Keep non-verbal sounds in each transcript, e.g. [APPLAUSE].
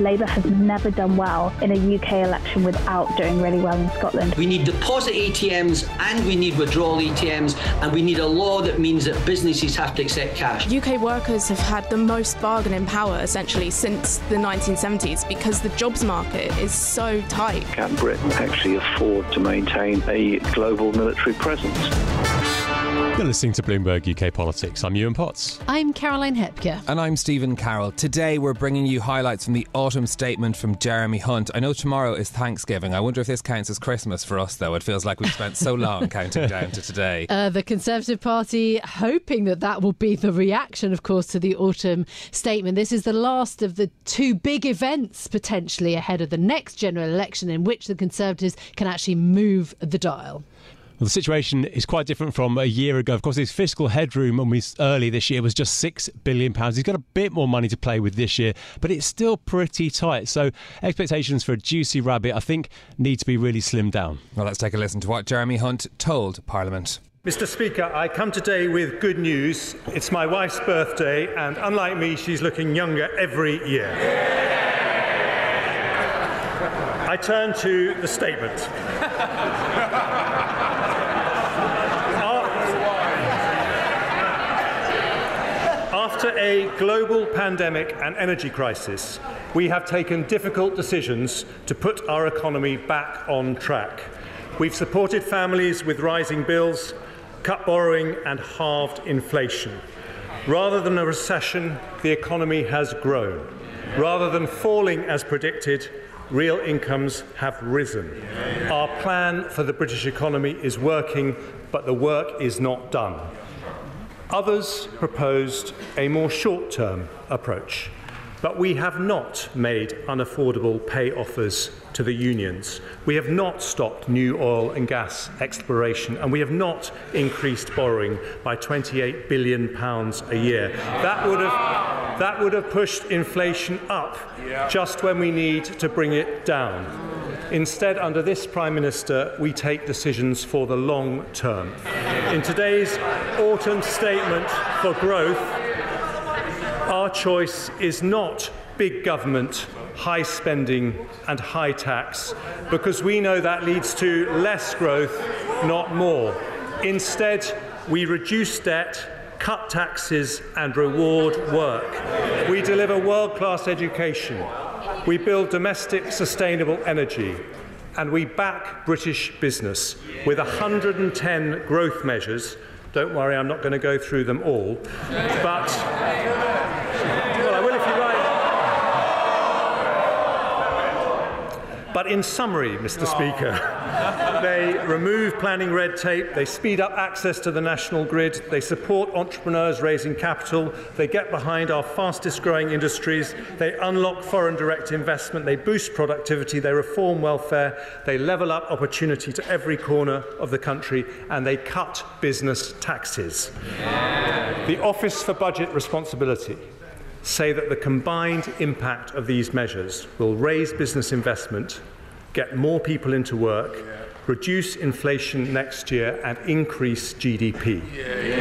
Labour has never done well in a UK election without doing really well in Scotland. We need deposit ATMs and we need withdrawal ATMs and we need a law that means that businesses have to accept cash. UK workers have had the most bargaining power essentially since the 1970s because the jobs market is so tight. Can Britain actually afford to maintain a global military presence? You're listening to Bloomberg UK Politics. I'm Yuan Potts. I'm Caroline Hepker. And I'm Stephen Carroll. Today we're bringing you highlights from the autumn statement from Jeremy Hunt. I know tomorrow is Thanksgiving. I wonder if this counts as Christmas for us, though. It feels like we've spent so long [LAUGHS] counting down to today. Uh, the Conservative Party hoping that that will be the reaction, of course, to the autumn statement. This is the last of the two big events potentially ahead of the next general election in which the Conservatives can actually move the dial. Well, the situation is quite different from a year ago. Of course, his fiscal headroom when we early this year was just six billion pounds. He's got a bit more money to play with this year, but it's still pretty tight. So expectations for a juicy rabbit, I think, need to be really slimmed down. Well, let's take a listen to what Jeremy Hunt told Parliament. Mr. Speaker, I come today with good news. It's my wife's birthday, and unlike me, she's looking younger every year. I turn to the statement. After a global pandemic and energy crisis, we have taken difficult decisions to put our economy back on track. We've supported families with rising bills, cut borrowing, and halved inflation. Rather than a recession, the economy has grown. Rather than falling as predicted, real incomes have risen. Our plan for the British economy is working, but the work is not done. Others proposed a more short term approach, but we have not made unaffordable pay offers to the unions. We have not stopped new oil and gas exploration, and we have not increased borrowing by £28 billion a year. That would have, that would have pushed inflation up just when we need to bring it down. Instead, under this Prime Minister, we take decisions for the long term. In today's autumn statement for growth, our choice is not big government, high spending, and high tax, because we know that leads to less growth, not more. Instead, we reduce debt cut taxes and reward work. We deliver world class education. We build domestic sustainable energy. And we back British business with 110 growth measures. Don't worry, I'm not going to go through them all. But, well, I will if you like. But in summary, Mr. Speaker, they remove planning red tape, they speed up access to the national grid, they support entrepreneurs raising capital, they get behind our fastest growing industries, they unlock foreign direct investment, they boost productivity, they reform welfare, they level up opportunity to every corner of the country, and they cut business taxes. The Office for Budget Responsibility say that the combined impact of these measures will raise business investment, get more people into work, reduce inflation next year, and increase GDP. Yeah, yeah,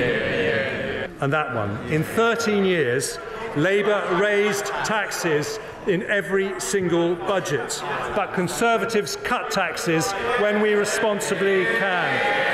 yeah, and that one. In 13 years, Labour raised taxes in every single budget, but Conservatives cut taxes when we responsibly can.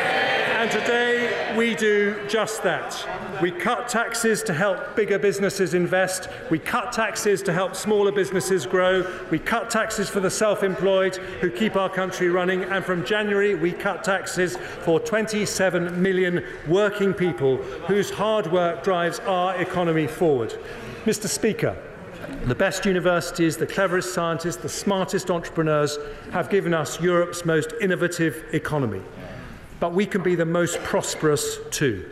And today we do just that. We cut taxes to help bigger businesses invest. We cut taxes to help smaller businesses grow. We cut taxes for the self employed who keep our country running. And from January, we cut taxes for 27 million working people whose hard work drives our economy forward. Mr. Speaker, the best universities, the cleverest scientists, the smartest entrepreneurs have given us Europe's most innovative economy but we can be the most prosperous too.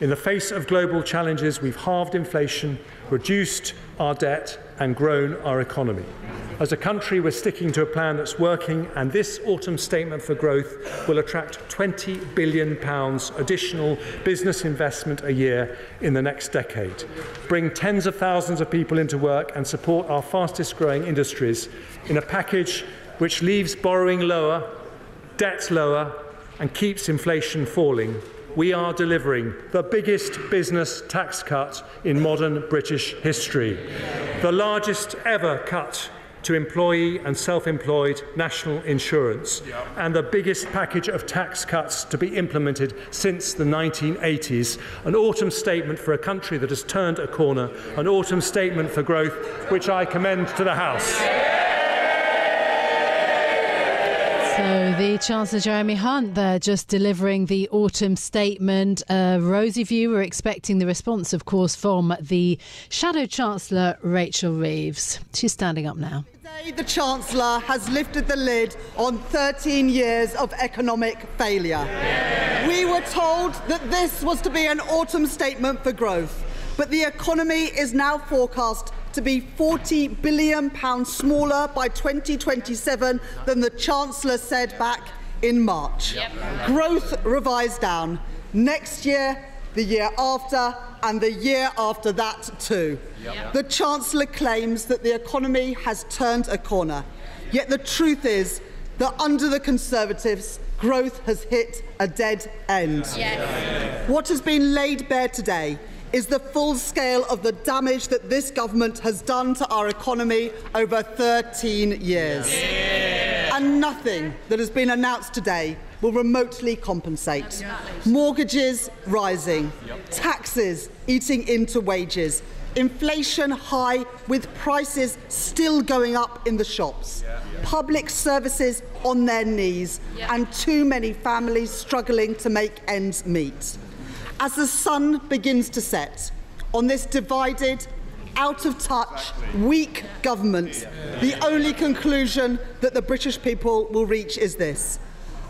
In the face of global challenges, we've halved inflation, reduced our debt, and grown our economy. As a country, we're sticking to a plan that's working, and this autumn statement for growth will attract £20 billion additional business investment a year in the next decade, bring tens of thousands of people into work, and support our fastest growing industries in a package which leaves borrowing lower, debts lower, and keeps inflation falling we are delivering the biggest business tax cut in modern British history, the largest ever cut to employee and self employed national insurance, and the biggest package of tax cuts to be implemented since the 1980s. An autumn statement for a country that has turned a corner, an autumn statement for growth, which I commend to the House. So the Chancellor Jeremy Hunt there just delivering the autumn statement. Uh, Rosy View, we're expecting the response, of course, from the Shadow Chancellor Rachel Reeves. She's standing up now. Today, the Chancellor has lifted the lid on 13 years of economic failure. Yeah. We were told that this was to be an autumn statement for growth, but the economy is now forecast to be £40 billion smaller by 2027 than the Chancellor said back in March. Yep. Growth revised down. Next year, the year after, and the year after that too. Yep. The Chancellor claims that the economy has turned a corner. Yet the truth is that under the Conservatives, growth has hit a dead end. Yes. What has been laid bare today is the full scale of the damage that this government has done to our economy over 13 years. Yeah. And nothing that has been announced today will remotely compensate. Mortgages rising, taxes eating into wages, inflation high with prices still going up in the shops, public services on their knees, and too many families struggling to make ends meet. As the sun begins to set on this divided, out of touch, weak government, the only conclusion that the British people will reach is this.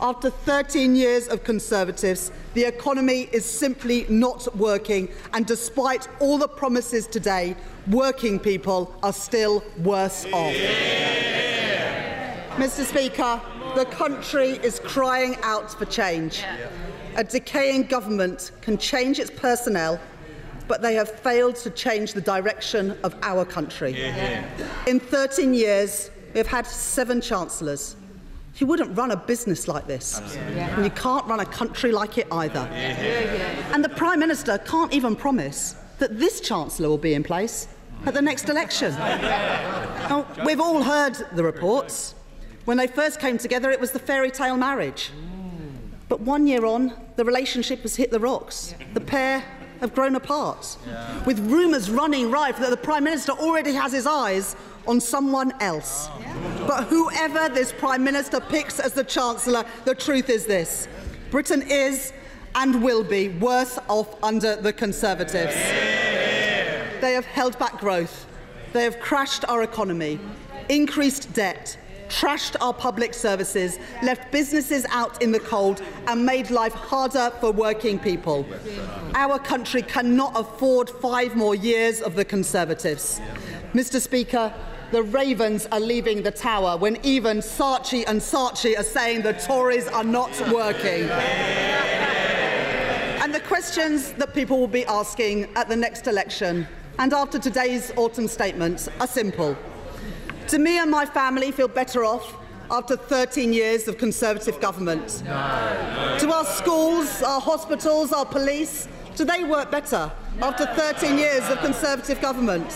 After 13 years of Conservatives, the economy is simply not working, and despite all the promises today, working people are still worse off. Yeah. Mr. Speaker, the country is crying out for change. Yeah. A decaying government can change its personnel, but they have failed to change the direction of our country. Yeah. In 13 years, we have had seven chancellors. You wouldn't run a business like this. Yeah. And you can't run a country like it either. Yeah. And the Prime Minister can't even promise that this Chancellor will be in place at the next election. [LAUGHS] Now, we've all heard the reports. When they first came together, it was the fairy tale marriage. But one year on, the relationship has hit the rocks. The pair have grown apart, yeah. with rumours running rife that the Prime Minister already has his eyes on someone else. Yeah. But whoever this Prime Minister picks as the Chancellor, the truth is this Britain is and will be worse off under the Conservatives. Yeah. They have held back growth, they have crashed our economy, increased debt trashed our public services, left businesses out in the cold, and made life harder for working people. Our country cannot afford five more years of the Conservatives. Mr. Speaker, the Ravens are leaving the tower when even Saatchi and Saatchi are saying the Tories are not working. And the questions that people will be asking at the next election and after today's autumn statements are simple. Do me and my family feel better off after 13 years of Conservative government? No. Do our schools, our hospitals, our police, do they work better after 13 years of Conservative government?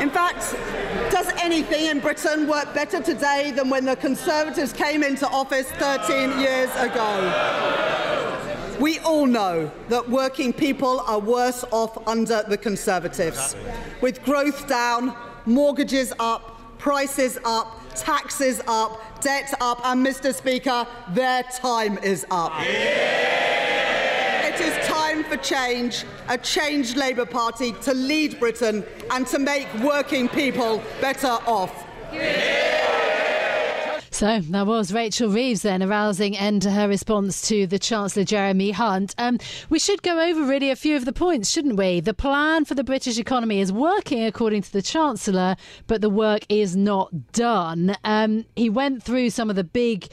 In fact, does anything in Britain work better today than when the Conservatives came into office 13 years ago? We all know that working people are worse off under the Conservatives, with growth down, mortgages up, prices up, taxes up, debt up, and Mr. Speaker, their time is up. Yeah. It is time for change, a changed Labour Party to lead Britain and to make working people better off. Yeah. So that was Rachel Reeves then, a rousing end to her response to the Chancellor Jeremy Hunt. Um, we should go over really a few of the points, shouldn't we? The plan for the British economy is working according to the Chancellor, but the work is not done. Um, he went through some of the big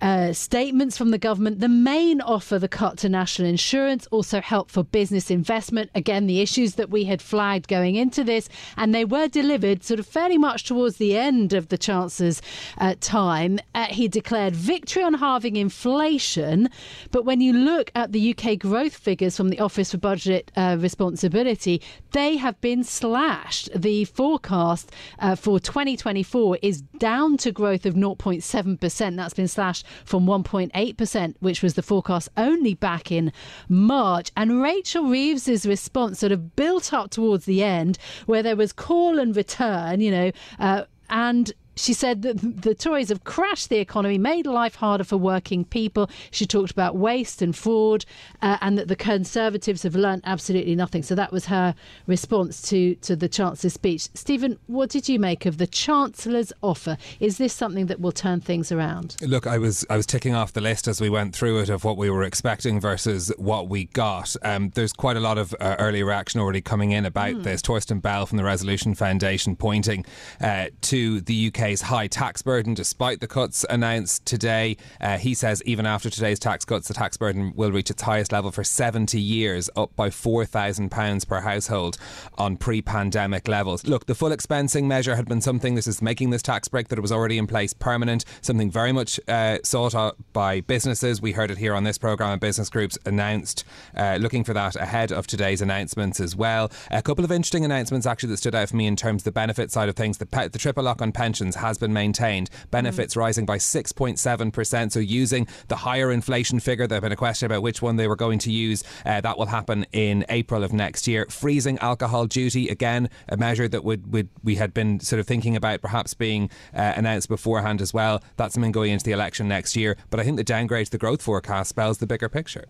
uh, statements from the government. The main offer, the cut to national insurance, also help for business investment. Again, the issues that we had flagged going into this, and they were delivered sort of fairly much towards the end of the Chancellor's uh, time. Uh, he declared victory on halving inflation, but when you look at the UK growth figures from the Office for Budget uh, Responsibility, they have been slashed. The forecast uh, for 2024 is down to growth of 0.7%. That's been slashed from 1.8%, which was the forecast only back in March. And Rachel Reeves's response sort of built up towards the end, where there was call and return, you know, uh, and she said that the Tories have crashed the economy, made life harder for working people. She talked about waste and fraud, uh, and that the Conservatives have learnt absolutely nothing. So that was her response to, to the Chancellor's speech. Stephen, what did you make of the Chancellor's offer? Is this something that will turn things around? Look, I was I was ticking off the list as we went through it of what we were expecting versus what we got. Um, there's quite a lot of uh, early reaction already coming in about mm. this. Torsten Bell from the Resolution Foundation pointing uh, to the UK UK's high tax burden, despite the cuts announced today. Uh, he says even after today's tax cuts, the tax burden will reach its highest level for 70 years, up by £4,000 per household on pre pandemic levels. Look, the full expensing measure had been something, this is making this tax break that was already in place permanent, something very much uh, sought out by businesses. We heard it here on this programme, and business groups announced uh, looking for that ahead of today's announcements as well. A couple of interesting announcements actually that stood out for me in terms of the benefit side of things. The, pe- the triple lock on pensions has been maintained. Benefits mm. rising by 6.7%. So using the higher inflation figure, there have been a question about which one they were going to use. Uh, that will happen in April of next year. Freezing alcohol duty, again, a measure that would, would we had been sort of thinking about perhaps being uh, announced beforehand as well. That's something going into the election next year. But I think the downgrade to the growth forecast spells the bigger picture.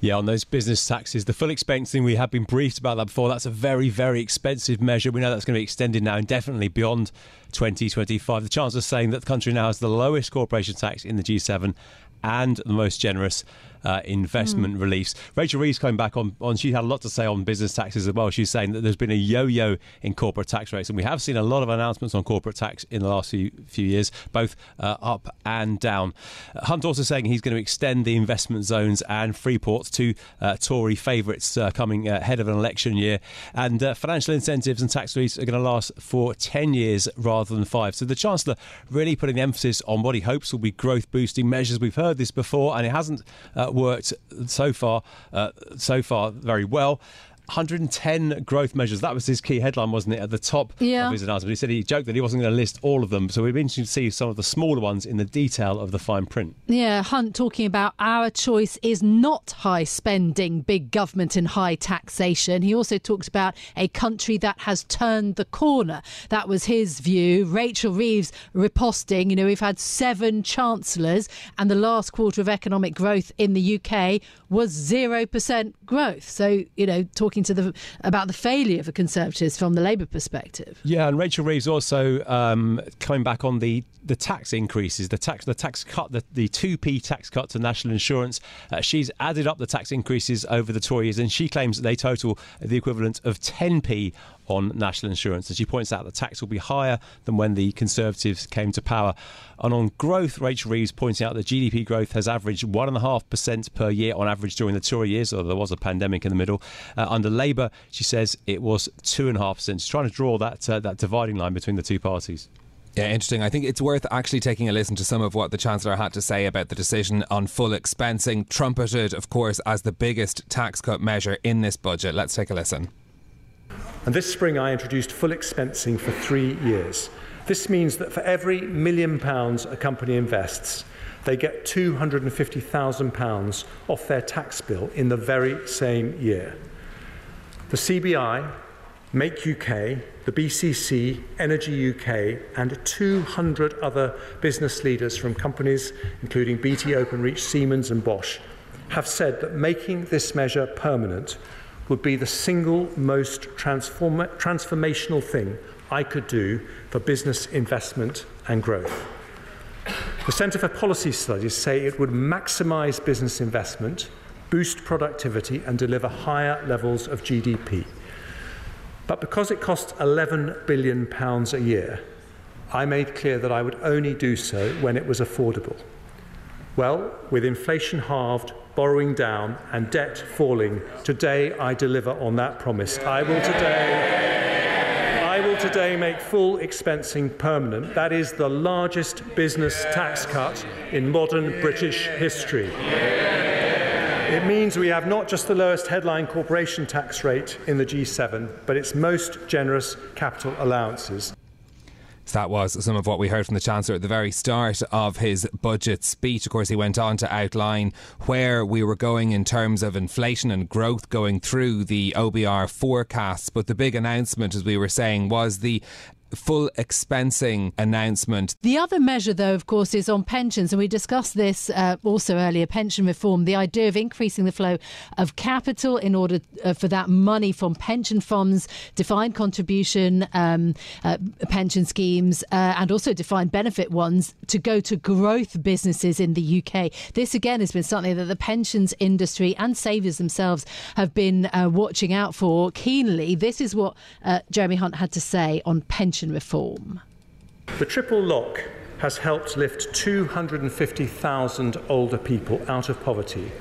Yeah, on those business taxes, the full expensing, we have been briefed about that before. That's a very, very expensive measure. We know that's going to be extended now indefinitely beyond 2025. The Chancellor saying that the country now has the lowest corporation tax in the G7 and the most generous uh, investment mm. reliefs. Rachel Reeves coming back on, on, she had a lot to say on business taxes as well. She's saying that there's been a yo-yo in corporate tax rates, and we have seen a lot of announcements on corporate tax in the last few, few years, both uh, up and down. Hunt also saying he's going to extend the investment zones and free ports to uh, Tory favourites uh, coming ahead of an election year, and uh, financial incentives and tax reliefs are going to last for 10 years rather than five. So the Chancellor really putting the emphasis on what he hopes will be growth boosting measures. We've heard this before, and it hasn't uh, worked so far uh, so far very well. 110 growth measures. That was his key headline, wasn't it, at the top yeah. of his announcement? He said he joked that he wasn't going to list all of them. So we've been interested to see some of the smaller ones in the detail of the fine print. Yeah, Hunt talking about our choice is not high spending, big government, and high taxation. He also talked about a country that has turned the corner. That was his view. Rachel Reeves riposting, you know, we've had seven chancellors, and the last quarter of economic growth in the UK was 0% growth. So, you know, talking talking to the about the failure for Conservatives from the Labour perspective. Yeah, and Rachel Reeves also um, coming back on the the tax increases, the tax the tax cut, the the two p tax cut to national insurance. Uh, she's added up the tax increases over the Tory years, and she claims that they total the equivalent of ten p on national insurance. As she points out, the tax will be higher than when the Conservatives came to power. And on growth, Rachel Reeves pointing out that GDP growth has averaged 1.5% per year on average during the Tory years, although there was a pandemic in the middle. Uh, under Labour, she says it was 2.5%. She's trying to draw that, uh, that dividing line between the two parties. Yeah, interesting. I think it's worth actually taking a listen to some of what the Chancellor had to say about the decision on full expensing, trumpeted, of course, as the biggest tax cut measure in this budget. Let's take a listen. And this spring I introduced full expensing for three years. This means that for every million pounds a company invests, they get £250,000 off their tax bill in the very same year. The CBI, Make UK, the BCC, Energy UK, and 200 other business leaders from companies including BT Openreach, Siemens, and Bosch have said that making this measure permanent would be the single most transform- transformational thing I could do for business investment and growth. The Centre for Policy Studies say it would maximise business investment, boost productivity, and deliver higher levels of GDP. But because it costs £11 billion a year, I made clear that I would only do so when it was affordable. Well, with inflation halved, borrowing down, and debt falling, today I deliver on that promise. I will today. I will today make full expensing permanent. That is the largest business tax cut in modern British history. It means we have not just the lowest headline corporation tax rate in the G7, but its most generous capital allowances. That was some of what we heard from the Chancellor at the very start of his budget speech. Of course, he went on to outline where we were going in terms of inflation and growth going through the OBR forecasts. But the big announcement, as we were saying, was the full expensing announcement. The other measure, though, of course, is on pensions. And we discussed this uh, also earlier pension reform, the idea of increasing the flow of capital in order uh, for that money from pension funds, defined contribution um, uh, pension schemes, uh, and also defined benefit ones to go to growth businesses in the UK. This, again, has been something that the pensions industry and savers themselves have been uh, watching out for keenly. This is what uh, Jeremy Hunt had to say on pension pension reform. The triple lock has helped lift 250,000 older people out of poverty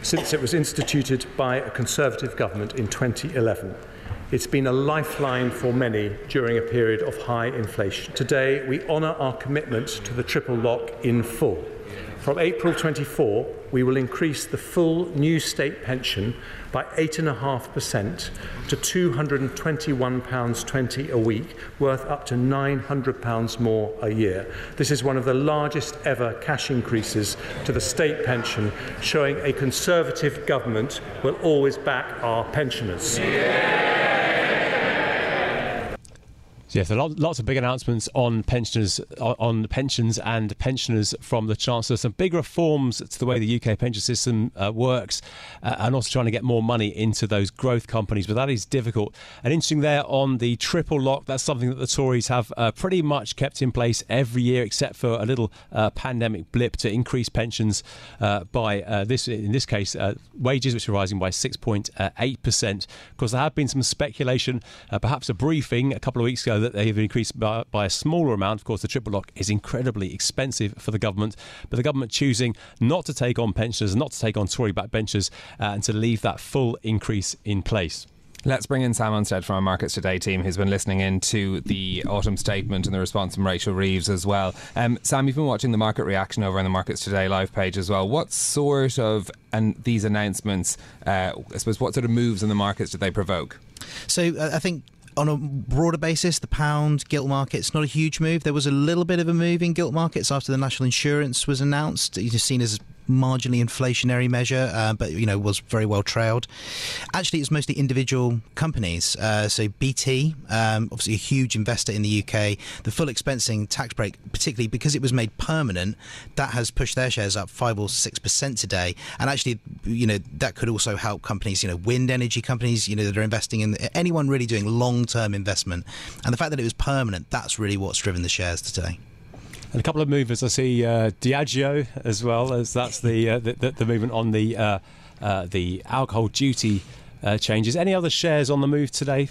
since it was instituted by a Conservative government in 2011. It's been a lifeline for many during a period of high inflation. Today, we honour our commitment to the triple lock in full. From April 24, we will increase the full new state pension by 8.5% to £221.20 a week, worth up to £900 more a year. This is one of the largest ever cash increases to the state pension, showing a Conservative government will always back our pensioners. Yeah. Yes, lots of big announcements on pensioners, on pensions and pensioners from the Chancellor. Some big reforms to the way the UK pension system uh, works, uh, and also trying to get more money into those growth companies. But that is difficult. And interesting there on the triple lock. That's something that the Tories have uh, pretty much kept in place every year, except for a little uh, pandemic blip to increase pensions uh, by uh, this, in this case, wages, which are rising by 6.8 percent. Of course, there have been some speculation, perhaps a briefing a couple of weeks ago that they have increased by, by a smaller amount. Of course, the triple lock is incredibly expensive for the government, but the government choosing not to take on pensioners, not to take on Tory backbenchers, uh, and to leave that full increase in place. Let's bring in Sam Unsted from our Markets Today team, who's been listening in to the autumn statement and the response from Rachel Reeves as well. Um, Sam, you've been watching the market reaction over on the Markets Today live page as well. What sort of and these announcements, uh, I suppose, what sort of moves in the markets did they provoke? So uh, I think on a broader basis, the pound gilt market's not a huge move. There was a little bit of a move in gilt markets after the national insurance was announced. It's seen as marginally inflationary measure, uh, but you know was very well trailed. Actually, it's mostly individual companies. Uh, so BT, um, obviously a huge investor in the UK, the full expensing tax break, particularly because it was made permanent, that has pushed their shares up five or six percent today. And actually, you know that could also help companies, you know, wind energy companies, you know, that are investing in anyone really doing long-term investment. And the fact that it was permanent, that's really what's driven the shares today. And a couple of movers. I see uh, Diageo as well as that's the, uh, the, the movement on the uh, uh the alcohol duty uh, changes. Any other shares on the move today?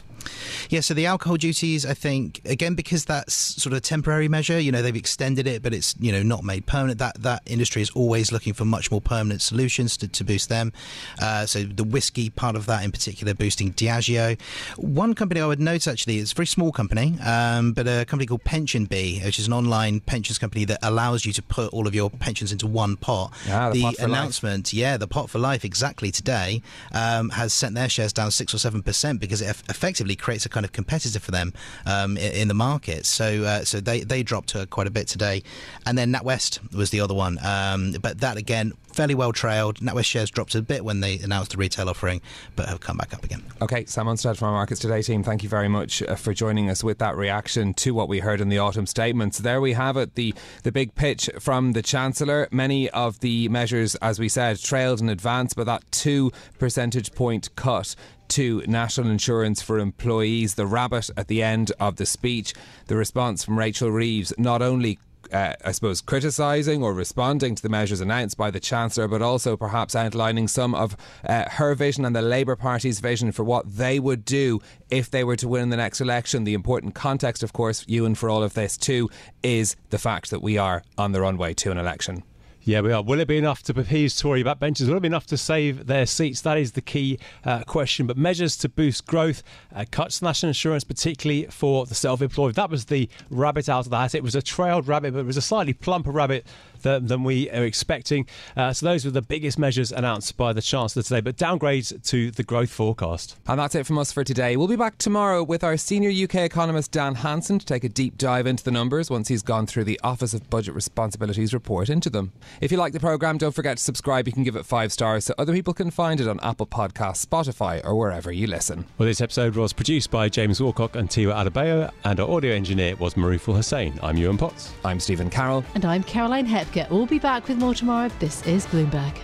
Yeah, so the alcohol duties, I think, again, because that's sort of a temporary measure, you know, they've extended it, but it's, you know, not made permanent. That that industry is always looking for much more permanent solutions to, to boost them. Uh, so the whiskey part of that in particular boosting Diageo. One company I would note actually, it's a very small company, um, but a company called PensionBee, which is an online pensions company that allows you to put all of your pensions into one pot. Ah, the, the pot announcement, life. yeah, the pot for life exactly today um, has sent their shares down six or seven percent because it effectively creates a kind of competitor for them um, in, in, the market. So uh, so they they dropped quite a bit today, and then NatWest was the other one. Um, but that again fairly well trailed. NatWest shares dropped a bit when they announced the retail offering, but have come back up again. Okay, Sam Unsted from our Markets Today team, thank you very much uh, for joining us with that reaction to what we heard in the autumn statements. There we have it, the, the big pitch from the Chancellor. Many of the measures, as we said, trailed in advance, but that two percentage point cut to national insurance for employees. The rabbit at the end of the speech, the response from Rachel Reeves not only uh, I suppose, criticising or responding to the measures announced by the Chancellor, but also perhaps outlining some of uh, her vision and the Labour Party's vision for what they would do if they were to win the next election. The important context, of course, Yuan, for all of this too, is the fact that we are on the runway to an election. Yeah, we are. Will it be enough to appease Tory backbenchers? Will it be enough to save their seats? That is the key uh, question. But measures to boost growth, uh, cuts national insurance, particularly for the self employed. That was the rabbit out of the hat. It was a trailed rabbit, but it was a slightly plumper rabbit than, than we are expecting. Uh, so those were the biggest measures announced by the Chancellor today, but downgrades to the growth forecast. And that's it from us for today. We'll be back tomorrow with our senior UK economist Dan Hanson to take a deep dive into the numbers once he's gone through the Office of Budget Responsibilities report into them. If you like the programme, don't forget to subscribe. You can give it five stars so other people can find it on Apple Podcasts, Spotify, or wherever you listen. Well, this episode was produced by James Walcock and Tiwa Adebayo, and our audio engineer was Maruful Hussain. I'm Yuan Potts. I'm Stephen Carroll. And I'm Caroline We'll be back with more tomorrow. This is Bloomberg.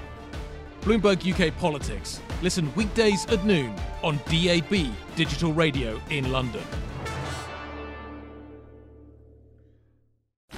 Bloomberg UK Politics. Listen weekdays at noon on DAB Digital Radio in London.